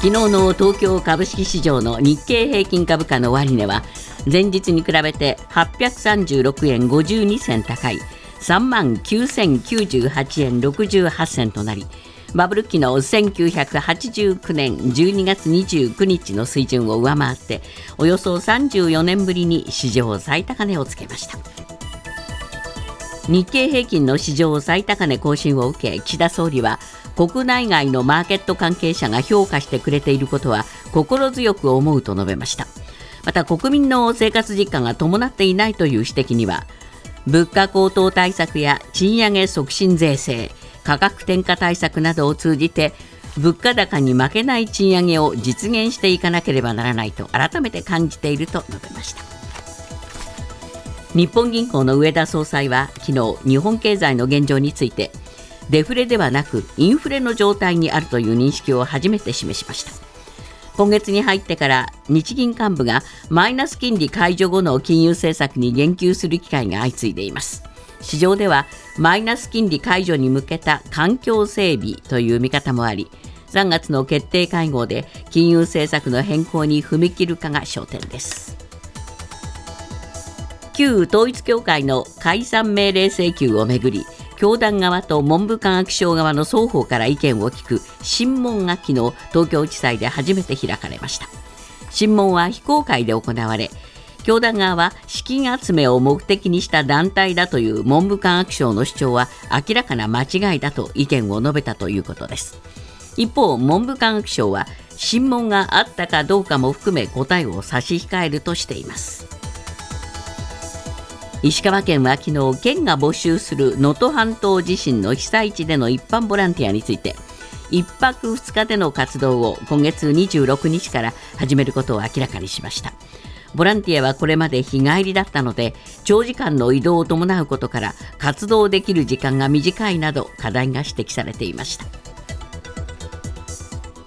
昨日の東京株式市場の日経平均株価の終値は前日に比べて836円52銭高い。3万9098円68銭となりバブル期の1989年12月29日の水準を上回っておよそ34年ぶりに史上最高値をつけました。日経平均の史上最高値更新を受け岸田総理は国内外のマーケット関係者が評価してくれていることは心強く思うと述べました。また国民の生活実感が伴っていないという指摘には物価高騰対策や賃上げ促進税制価格転嫁対策などを通じて物価高に負けない賃上げを実現していかなければならないと改めて感じていると述べました。日本銀行の上田総裁は昨日日本経済の現状についてデフレではなくインフレの状態にあるという認識を初めて示しました。今月に入ってから日銀幹部がマイナス金利解除後の金融政策に言及する機会が相次いでいます。市場ではマイナス金利解除に向けた環境整備という見方もあり3月の決定会合で金融政策の変更に踏み切るかが焦点です。旧統一教会の解散命令請求をめぐり教団側と文部科学省側の双方から意見を聞く審問が昨日東京地裁で初めて開かれました。審問は非公開で行われ教団側は資金集めを目的にした団体だという文部科学省の主張は明らかな間違いだと意見を述べたということです。一方文部科学省は審問があったかどうかも含め答えを差し控えるとしています。石川県は昨日県が募集する能登半島地震の被災地での一般ボランティアについて1泊2日での活動を今月26日から始めることを明らかにしました。ボランティアはこれまで日帰りだったので長時間の移動を伴うことから活動できる時間が短いなど課題が指摘されていました。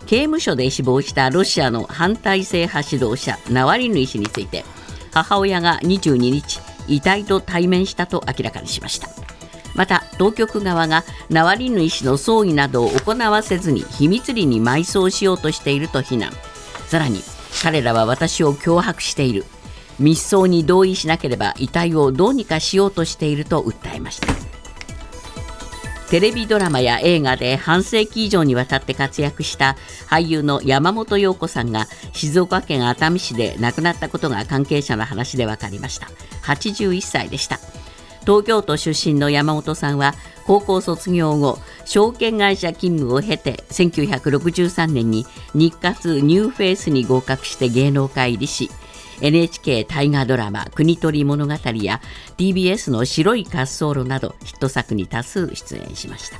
刑務所で死亡したロシアの反体制派指導者ナワリヌイ氏について母親が22日遺体と対面したと明らかにしました。また当局側がナワリヌイ氏の葬儀などを行わせずに秘密裏に埋葬しようとしていると非難。さらに彼らは私を脅迫している。密葬に同意しなければ遺体をどうにかしようとしていると訴えました。テレビドラマや映画で半世紀以上にわたって活躍した俳優の山本陽子さんが静岡県熱海市で亡くなったことが関係者の話で分かりました。81歳でした。東京都出身の山本さんは高校卒業後証券会社勤務を経て1963年に日活ニューフェイスに合格して芸能界入りし NHK 大河ドラマ「国取物語」や TBS の「白い滑走路」などヒット作に多数出演しました。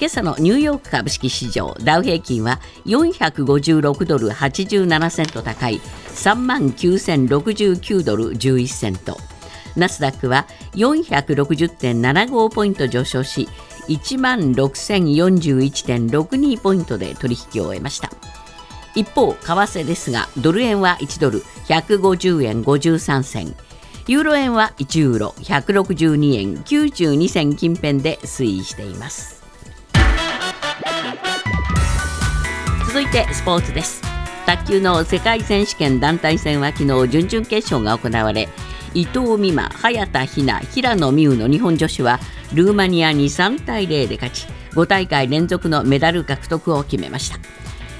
今朝のニューヨーク株式市場ダウ平均は456ドル87セント高い3万9069ドル11セント。ナスダックは460.75ポイント上昇し1万6041.62ポイントで取引を終えました。一方為替ですがドル円は1ドル150円53銭。ユーロ円は1ユーロ162円92銭近辺で推移しています。続いてスポーツです。卓球の世界選手権団体戦は昨日準々決勝が行われ伊藤美誠、早田ひな、平野美宇の日本女子はルーマニアに3対0で勝ち5大会連続のメダル獲得を決めました。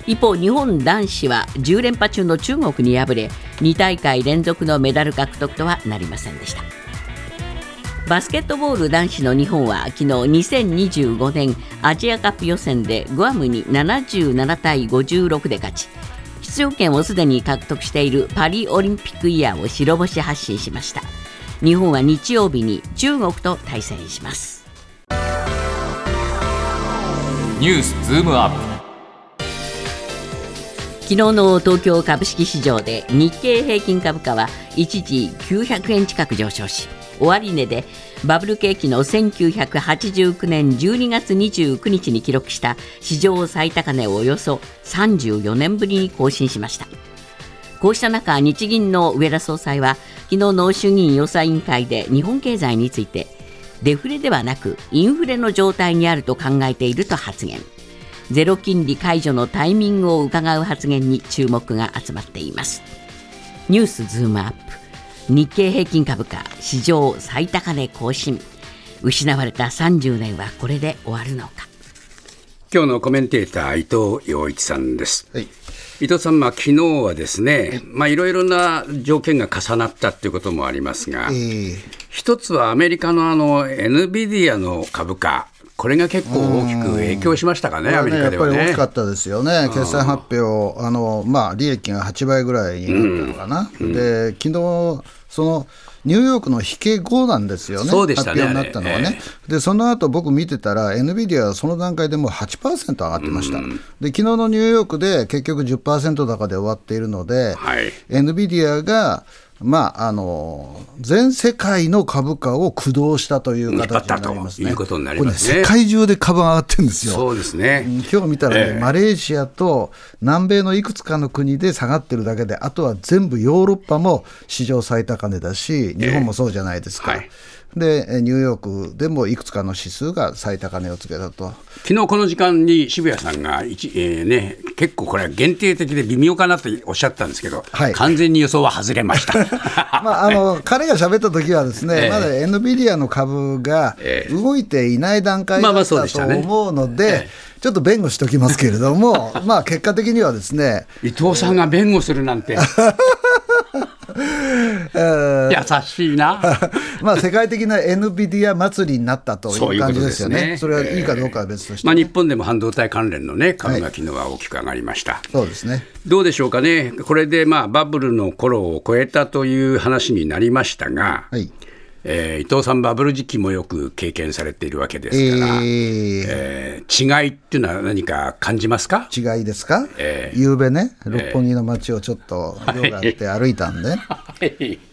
一方日本男子は10連覇中の中国に敗れ2大会連続のメダル獲得とはなりませんでした。バスケットボール男子の日本は昨日2025年アジアカップ予選でグアムに77対56で勝ち出場権をすでに獲得しているパリオリンピックイヤーを白星発進しました。日本は日曜日に中国と対戦します。ニュースズームアップ。昨日の東京株式市場で日経平均株価は一時900円近く上昇し終値でバブル景気の1989年12月29日に記録した史上最高値をおよそ34年ぶりに更新しました。こうした中日銀の上田総裁は昨日の衆議院予算委員会で日本経済についてデフレではなくインフレの状態にあると考えていると発言。ゼロ金利解除のタイミングを伺う発言に注目が集まっています。ニュースズームアップ。日経平均株価史上最高値更新。失われた30年はこれで終わるのか。今日のコメンテーター伊藤洋一さんです、はい。伊藤さん、まあ昨日はですね、まあいろいろな条件が重なったということもありますが、えー一つはアメリカのあの NVIDIA の株価、これが結構大きく影響しましたかね、アメリこれはね。やっぱり大きか。ったですよね、決算発表、あのまあ、利益が8倍ぐらいになったのかな、で昨日そのニューヨークの引け後なんですよね、そうでしたね発表になったのはね、でその後僕見てたら、NVIDIA はその段階でもう8%上がってました、で昨日のニューヨークで結局10%高で終わっているので、はい。NVIDIA がまあ、あの全世界の株価を駆動したという形になりますね。ということになりますねこれ世界中で株が上がってるんですよ。そうですね。うん今日見たらね、ええマレーシアと南米のいくつかの国で下がってるだけで、あとは全部ヨーロッパも史上最高値だし、日本もそうじゃないですか。はいで、えニューヨークでもいくつかの指数が最高値をつけたと。昨日この時間に渋谷さんが一、えーね、結構これは限定的で微妙かなとおっしゃったんですけど、はい。完全に予想は外れました。まあ、あの彼が喋った時はですね、ええ。まだ NVIDIA の株がええ。動いていない段階だったと思うので、えちょっと弁護しておきますけれども、まあ結果的にはですね、伊藤さんが弁護するなんて 優しいな。まあ世界的な NVIDIA 祭りになったという感じですよね。そういうねそれはいいかどうかは別として、まあ、日本でも半導体関連の、ね、株が昨日は大きく上がりました。そうですね。どうでしょうかね、これでまあバブルの頃を超えたという話になりましたが、はい。えー伊藤さん、バブル時期もよく経験されているわけですから、えー。えー違いっていうのは何か感じますか？違いですか、ええ夕べね、六本木の街をちょっと用があって歩いたんで、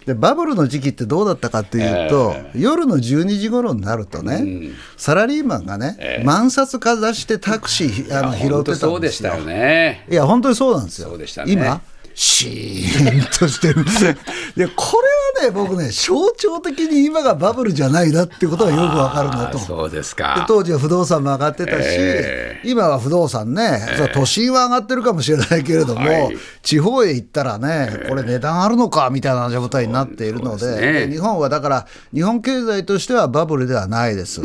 でバブルの時期ってどうだったかっていうと、夜の12時頃になるとね、サラリーマンがね、万札かざしてタクシーあの拾ってたんですよ。そうでしたよ。ね。いや、本当にそうなんですよ。そうでしたね。今、シーンとしてる。で、これはね、僕ね、象徴的に今がバブルじゃないなっていうことがよくわかるなと。あそうですでか。当時は不動産も上がってたし、え今は不動産ね、それは都心は上がってるかもしれないけれども、はい地方へ行ったらね、これ値段あるのかみたいな状態になっているので、ですねで日本はだから、日本経済としてはバブルではないです。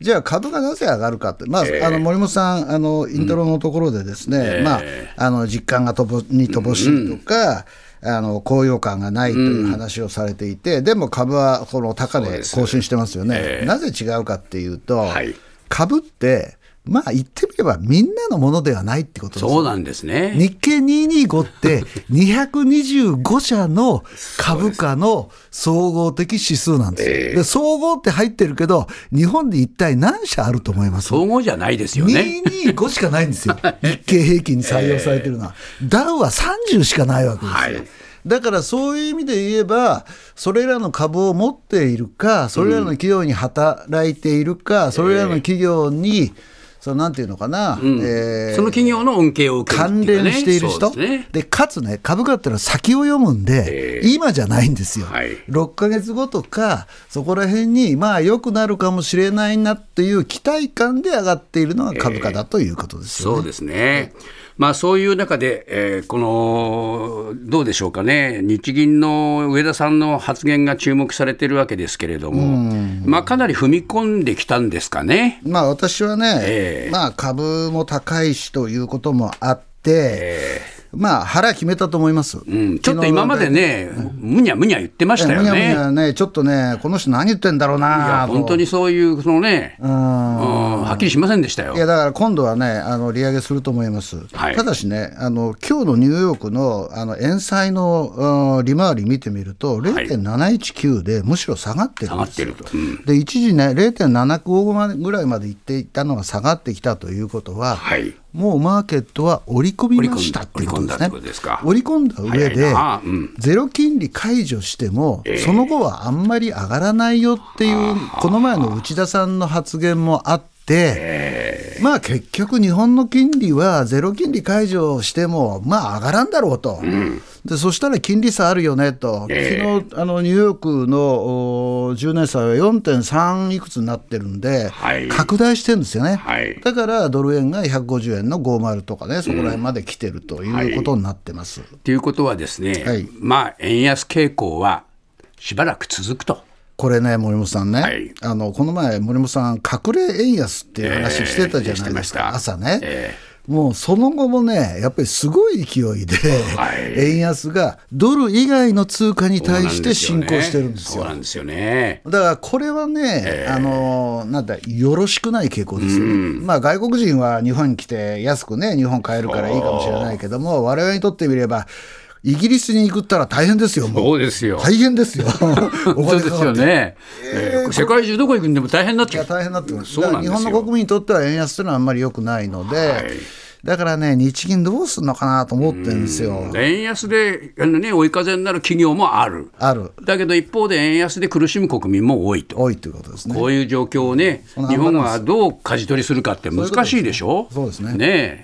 じゃあ株がなぜ上がるかって、まああの森本さん、あのイントロのところでですね、まあ、あの実感がとぼに乏しいとか、あの高揚感がないという話をされていて、でも株はこの高値更新してますよね、なぜ違うかっていうと、はい。株って、まあ言ってみればみんなのものではないってことですよそうなんですね。日経225って 225社の株価の総合的指数なんですよ。で総合って入ってるけど、日本で一体何社あると思います？総合じゃないですよね。225しかないんですよ。日経平均に採用されてるのは。ダウは30しかないわけですよ。はいだからそういう意味で言えば、それらの株を持っているか、それらの企業に働いているか、それらの企業に、そのなんていうのかな、えーその企業の恩恵を受けるね。連している人、ね。でかつね、株価っていうのは先を読むんで、今じゃないんですよ、はい。6か月後とか、そこら辺に、まあ、良くなるかもしれないなっていう期待感で上がっているのが株価だということですよね。そうですね。まあそういう中で、えーこのどうでしょうかね、日銀の上田さんの発言が注目されているわけですけれども、まあかなり踏み込んできたんですかね。まあ私はね、ええ。まあ株も高いしということもあって、まあ腹決めたと思います。うん、ちょっと今までね、むにゃむにゃ言ってましたよむにゃむね。にゃね、ちょっとね、この人何言ってんだろういな本当にそういうそのね、ううんん、はっきりしませんでしたよい。やだから今度はね、あの利上げすると思います、はいただしね、あの今日のニューヨークのあの円債のうん利回り見てみると、0.719でむしろ下がってる下んですよ。がってると。うんで一時ね、0.75ぐらいまでいっていたのが下がってきたということは、はい。もうマーケットは織り込みましたっていうことですね。織り込んだ上早でうん、ゼロ金利解除しても、その後はあんまり上がらないよっていう、この前の内田さんの発言もあって、まあ結局、日本の金利はゼロ金利解除しても、まあ上がらんだろうと。でそしたら金利差あるよねと、え昨日あのニューヨークのお10年債は4.3いくつになってるんで、はい。拡大してるんですよね、はい。だからドル円が150円の50とかね、そこら辺まで来てるということになってます。ということはですね、はい。まあ、円安傾向はしばらく続くと。これね、森本さんね、はい。あのこの前、森本さん、隠れ円安っていう話してたじゃないですか、えー朝ね、えもうその後もね、やっぱりすごい勢いで、はい。円安がドル以外の通貨に対して進行してるんですよ。そうなんですよね。だからこれはね、あのなんだ、よろしくない傾向ですよ。ね、まあ、外国人は日本に来て、安くね、日本買えるからいいかもしれないけども、我々にとってみれば、イギリスに行くったら大変ですよ、もう。そうですよ。大変ですよ、おそうです。よね、えー世界中どこ行くんでも大変になっちゃう。大変になってます。そうなんです日本の国民にとっては円安というのはあんまり良くないので、はいだからね、日銀どうするのかなと思ってるんですよ。円安で、あのね、追い風になる企業もある。ある、だけど一方で円安で苦しむ国民も多いと。多いということですね。こういう状況をね、日本はどう舵取りするかって難しいでしょ？そうですねね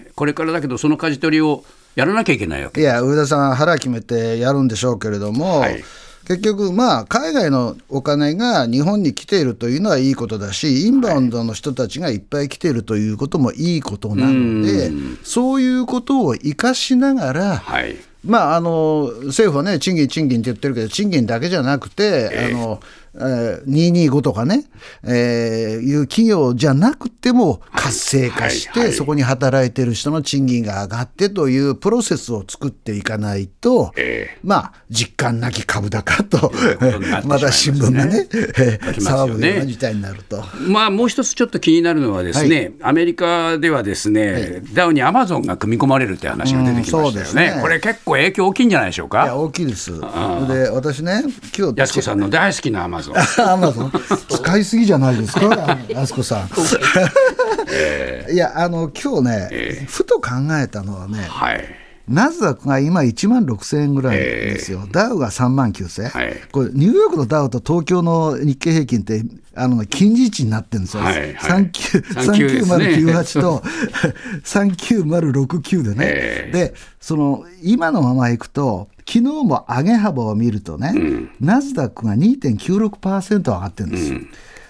えこれからだけど、その舵取りをやらなきゃいけないわけ。いや、上田さん、腹決めてやるんでしょうけれども、はい結局、まあ、海外のお金が日本に来ているというのはいいことだし、インバウンドの人たちがいっぱい来ているということもいいことなので、そういうことを生かしながら、はい。まあ、あの政府はね、賃金、賃金って言ってるけど、賃金だけじゃなくて、あのえー225とかね、えーいう企業じゃなくても活性化して、そこに働いてる人の賃金が上がってというプロセスを作っていかないと、えまあ、実感なき株高と まいますね。また新聞がね、騒ぐような事態になると。まあ、もう一つちょっと気になるのはですね、アメリカではですね、ダウにアマゾンが組み込まれるって話が出てきましたよですね。ね。これ結構影響大きいんじゃないでしょういやか。大きいです。で私ね今日安子さんの大好きなアマゾン。アマゾン。使いすぎじゃないですか、あすこさん。いや、あの今日ね、ふと考えたのはね、はい。ナスダックが今1万6000円ぐらいですよ、ダウが3万9000円、はい。これ、ニューヨークのダウと東京の日経平均って、あの近似値になってるんですよ、はいはい。39 3998と 3969でね、ええ。でその今のままいくと、昨日も上げ幅を見るとね、ナスダックが2.96%上がってるんですよ。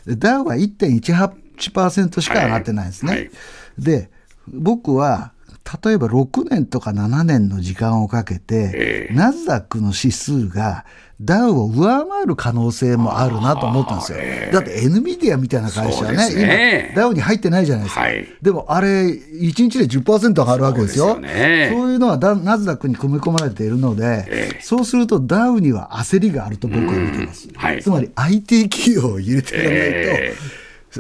でダウは1.18%しか上がってないんですね。はい。はいで僕は例えば6年とか7年の時間をかけて、ええ。ナスダックの指数がダウを上回る可能性もあるなと思ったんですよ。だって NVIDIA みたいな会社はねね。今、ダウに入ってないじゃないですか。はい。でもあれ、1日で10%上がるわけですよ。そうね。そういうのはダナスダックに組み込まれているので、ええ。そうするとダウには焦りがあると僕は見てます。はい。つまり IT 企業を入れていかないと、え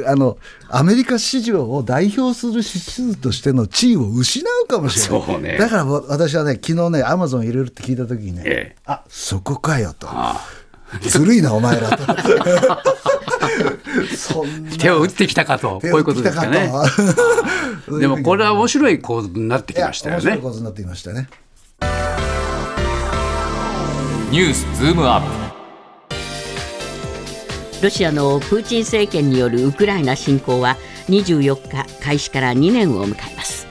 あのアメリカ市場を代表する指数としての地位を失うかもしれない、そうね。だからわ私はね、昨日ね、アマゾン入れるって聞いたときにね、ええ。あそこかよと、ずるいな、お前らと。そんな。手を打ってきたかと、こういうことですかね。ね でもこれは面白い構図になってきましたよ面白いね。ことになってきましたね。ニュースズームアップロシアのプーチン政権によるウクライナ侵攻は24日開始から2年を迎えます。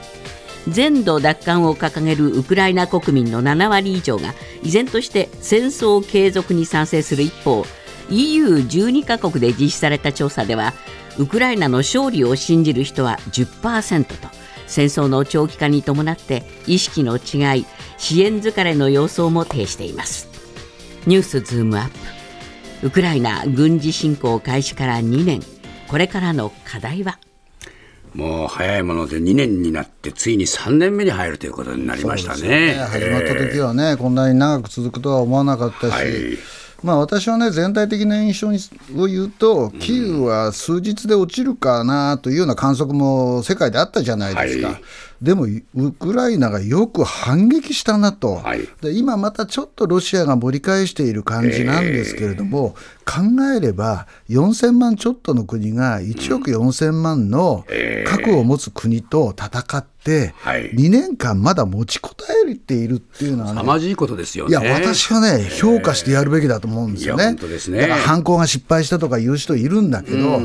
全土奪還を掲げるウクライナ国民の7割以上が依然として戦争継続に賛成する一方 EU12 カ国で実施された調査ではウクライナの勝利を信じる人は10%と戦争の長期化に伴って意識の違い支援疲れの様相も呈しています。ニュースズームアップ。ウクライナ軍事侵攻開始から2年。これからの課題は？もう早いもので2年になって、ついに3年目に入るということになりましたね。始まった時はね、こんなに長く続くとは思わなかったし、はい。まあ、私はね、全体的な印象にを言うと、キーウは数日で落ちるかなというような観測も世界であったじゃないですか。はいでも、ウクライナがよく反撃したなと、はい。で今またちょっとロシアが盛り返している感じなんですけれども、考えれば、4000万ちょっとの国が1億4000万の核を持つ国と戦って、はい。2年間まだ持ちこたえているっていうのはね、凄まじいことですよね。いや、私はね、評価してやるべきだと思うんですよね。ね。だから犯行が失敗したとか言う人いるんだけど、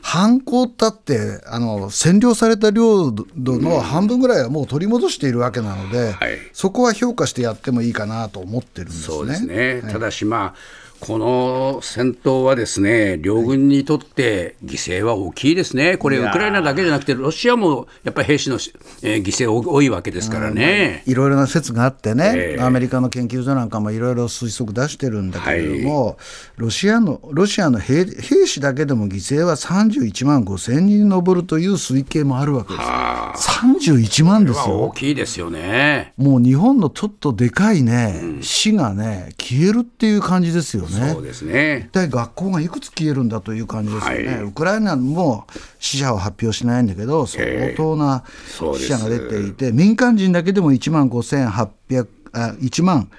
犯行だってあの占領された領土の半分ぐぐらいはもう取り戻しているわけなので、はい。そこは評価してやってもいいかなと思ってるんですね。そうですね、ただし、まあ、この戦闘はですね両軍にとって犠牲は大きいですね、これ、ウクライナだけじゃなくて、ロシアもやっぱり兵士の、えー犠牲多いわけですからね。いろいろな説があってね、ええアメリカの研究所なんかもいろいろ推測出してるんだけれども、ロシアのロシアの兵兵士だけでも犠牲は31万5千人に上るという推計もあるわけです。31万です大よ。きいですよね。もう日本のちょっとでかいね、死がね、消えるっていう感じですよね。そうですね。一体学校がいくつ消えるんだという感じですよね、はい。ウクライナも死者を発表しないんだけど、相当な死者が出ていて、民間人だけでも1万5800あ1万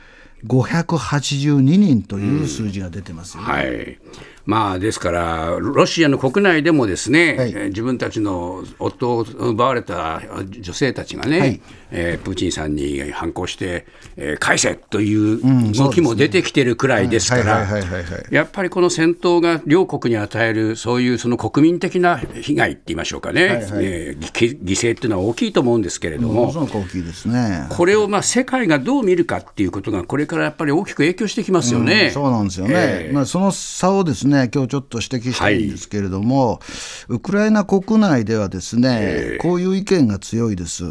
582人という数字が出てますよね。はいまあ、ですから、ロシアの国内でもですね、はいえー自分たちの夫を奪われた女性たちがね、はいえープーチンさんに反抗して、えー返せという動きも出てきてるくらいですかはいらやっぱりこの戦闘が両国に与える、そういうその国民的な被害って言いましょうかね、はいはいえー犠犠牲っていうのは大きいと思うんですけれどもものす。ごく大きいですね。これをまあ世界がどう見るかっていうことが、これからやっぱり大きく影響してきますよね。そうなんですよね、ええ。まあ、その差をですね今日ちょっと指摘したいんです。けれども、ウクライナ国内ではですね、こういう意見が強いです。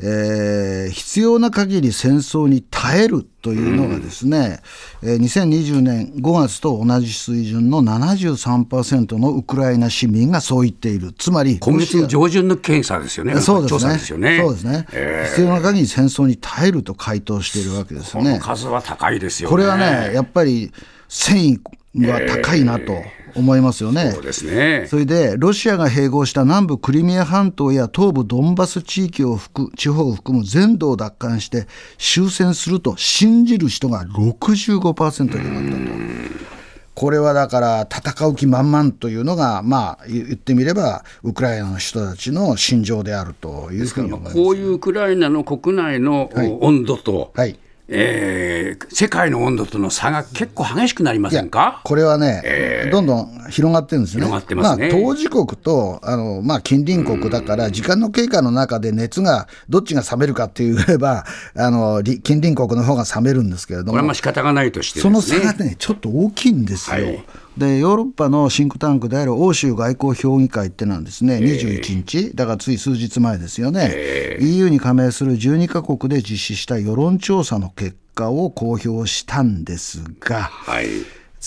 えー必要な限り戦争に耐えるというのがですね、えー2020年5月と同じ水準の73%のウクライナ市民がそう言っている。つまり今月上旬の検査ですよね、そうですね。ですよね。そうですね、必要な限り戦争に耐えると回答しているわけですこのね。数は高いですよね。これはね、やっぱり戦意は高いなと思いますよね。そうですね。それで、ロシアが併合した南部クリミア半島や東部ドンバス地域を含地方を含む全土を奪還して終戦すると信じる人が65%になったと。これはだから戦う気満々というのが、まあ、言ってみればウクライナの人たちの心情であるというふうに思います。こういうウクライナの国内の温度と、はいえー世界の温度との差が結構激しくなりませんか？これはね、どんどん広がってるんですね。ますねあ、当事国とあの、まあ、近隣国だから、時間の経過の中で熱がどっちが冷めるかって言えばあの、り近隣国の方が冷めるんですけれどもこれはまあ、仕方がないとしてそのですね。差がね、ちょっと大きいんですよ。はいでヨーロッパのシンクタンクである欧州外交評議会ってなんですね、21日、だからつい数日前ですよね、EU に加盟する12カ国で実施した世論調査の結果を公表したんですが、はい。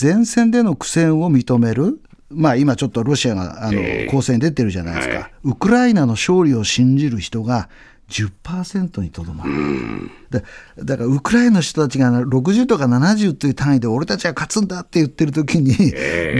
前線での苦戦を認める、まあ、今ちょっとロシアがあの攻勢に出てるじゃないですか、はい。ウクライナの勝利を信じる人が10%にとどまる。だだからウクライナの人たちが60とか70という単位で俺たちは勝つんだって言ってる時に、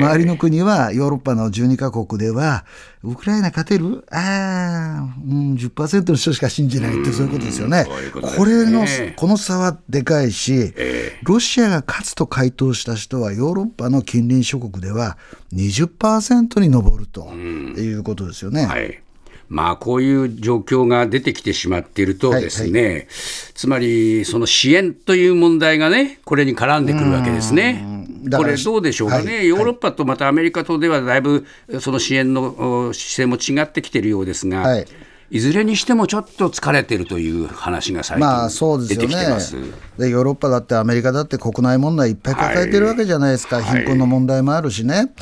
周りの国はヨーロッパの12カ国ではウクライナ勝てる？ああ、うん、10%の人しか信じないってそういうことですよね。そういうこねこれのこの差はでかいし、ロシアが勝つと回答した人はヨーロッパの近隣諸国では20%に上るということですよね。はいまあ、こういう状況が出てきてしまっているとですね、つまりその支援という問題がね、これに絡んでくるわけですね。これどうでしょうかね、はいヨーロッパとまたアメリカとではだいぶその支援のお姿勢も違ってきているようですが、はい。い、ずれにしてもちょっと疲れてるという話が最まあそう近出てきてます。でヨーロッパだってアメリカだって国内問題いっぱい抱えてるわけじゃないですか、貧困の問題もあるしね。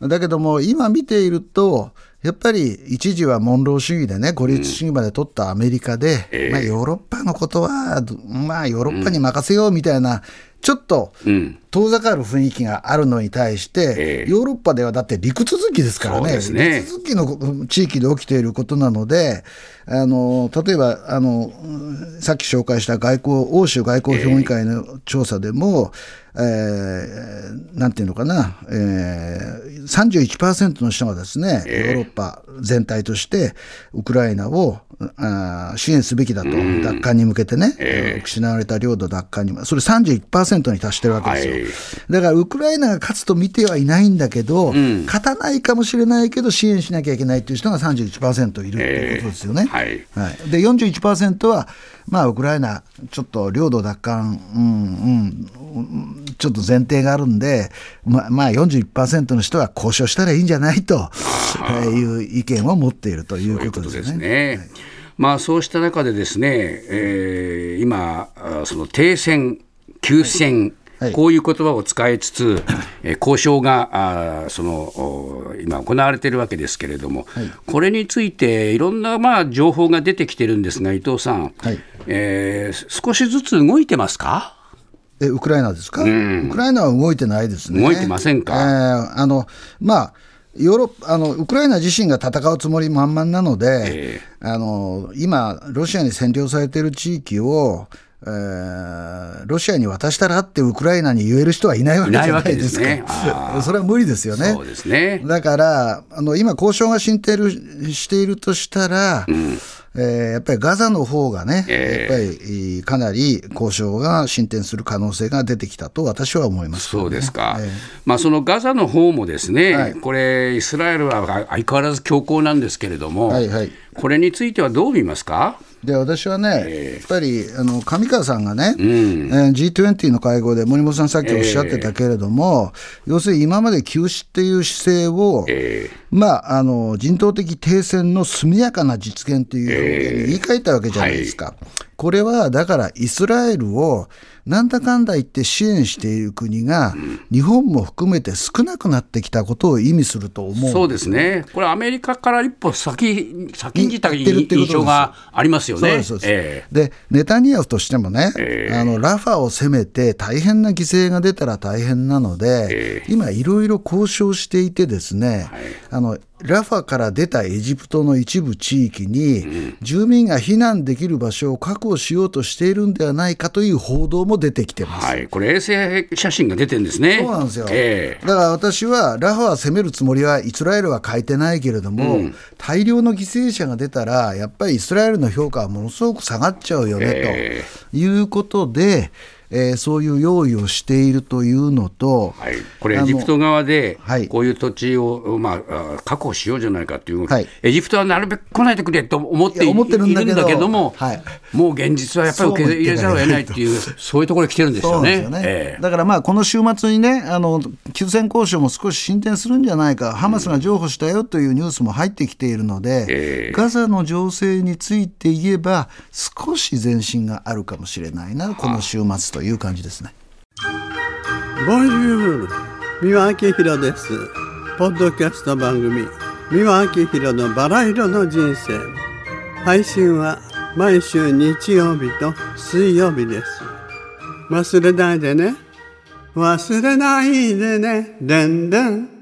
だけども今見ているとやっぱり一時はモンロー主義でね孤立主義まで取ったアメリカで、まあ、ヨーロッパのことはどまあヨーロッパに任せようみたいな、ちょっとうん。遠ざかる雰囲気があるのに対して、ええ。ヨーロッパではだって陸続きですからね、ね。陸続きの地域で起きていることなので、あの例えばあのうんさっき紹介した外交欧州外交評議会の調査でも、えーなんていうのかな、えー、31%の人がですね、ヨーロッパ全体としてウクライナをあー支援すべきだと、奪還に向けてね、失われた領土奪還にも、それ31%に達してるわけですよ。はい。だからウクライナが勝つと見てはいないんだけど、勝たないかもしれないけど、支援しなきゃいけないという人が31%いるということですよね。はいはい、で41%は、まあ、ウクライナ、ちょっと領土奪還、うんうんうん、ちょっと前提があるんで、ままあ、41%の人は交渉したらいいんじゃないという意見を持っているということですよね。ね。まあ、そうした中でですね、えー、今、その停戦、休戦、はい、こういう言葉を使いつつ、え交渉があその今、行われているわけですけれども、はい、これについていろんなまあ情報が出てきてるんですが、伊藤さん、はい、えー、少しずつ動いてますか？えウクライナですか、うん、ウクライナは動いてないですね。動いてませんか？えー、あのまあヨーロあのウクライナ自身が戦うつもり満々なので、えー、あの今、ロシアに占領されている地域を、えー、ロシアに渡したらってウクライナに言える人はいないわけじゃないですか。ね、それは無理ですよね。そうですね。だからあの今、交渉が進展しているとしたら、うん。えー、やっぱりガザの方がね、えー、やっぱりかなり交渉が進展する可能性が出てきたと私は思います、ね、そうですか、えー、まあ、そのガザの方もですね、はい、これ、イスラエルは相変わらず強硬なんですけれども、はいはい、これについてはどう見ますか？で私はね、えー、やっぱりあの上川さんがね、うん、えー、G20 の会合で森本さん、さっきおっしゃってたけれども、えー、要するに今まで休止っていう姿勢を、えー、まあ、あの人道的停戦の速やかな実現というに言い換えたわけじゃないですか。はい、これはだからイスラエルをなんだかんだ言って支援している国が、日本も含めて少なくなってきたことを意味すると思うそうですね、これ、アメリカから一歩先先んじた印象がありますよね。でネタニヤフとしてもね、えー、あのラファを攻めて大変な犠牲が出たら大変なので、えー、今、いろいろ交渉していてですね、はい、あのラファから出たエジプトの一部地域に、住民が避難できる場所を確保しようとしているんではないかという報道も出てきてます、はい、これ、衛星写真が出てるんですね。そうなんですよ、えー、だから私は、ラファは攻めるつもりはイスラエルは書いてないけれども、うん、大量の犠牲者が出たら、やっぱりイスラエルの評価はものすごく下がっちゃうよね、えー、ということで、えー、そういう用意をしているというのと、はい、これ、エジプト側で、こういう土地を、まあ、確保しようじゃないかという、はい、エジプトはなるべく来ないでくれと思っているんだけども、はい、もう現実はやっぱり受け入れざるを得ないっていう、そういうところに来てるんですよね。よね。えー、だからまあ、この週末にね、あの休戦交渉も少し進展するんじゃないか、ハマスが譲歩したよというニュースも入ってきているので、えー、ガザの情勢について言えば、少し前進があるかもしれないな、この週末という感じですね。ボンジュール三輪明宏です。ポッドキャスト番組三輪明宏のバラ色の人生配信は毎週日曜日と水曜日です。忘れないでね。忘れないでね。でんでん。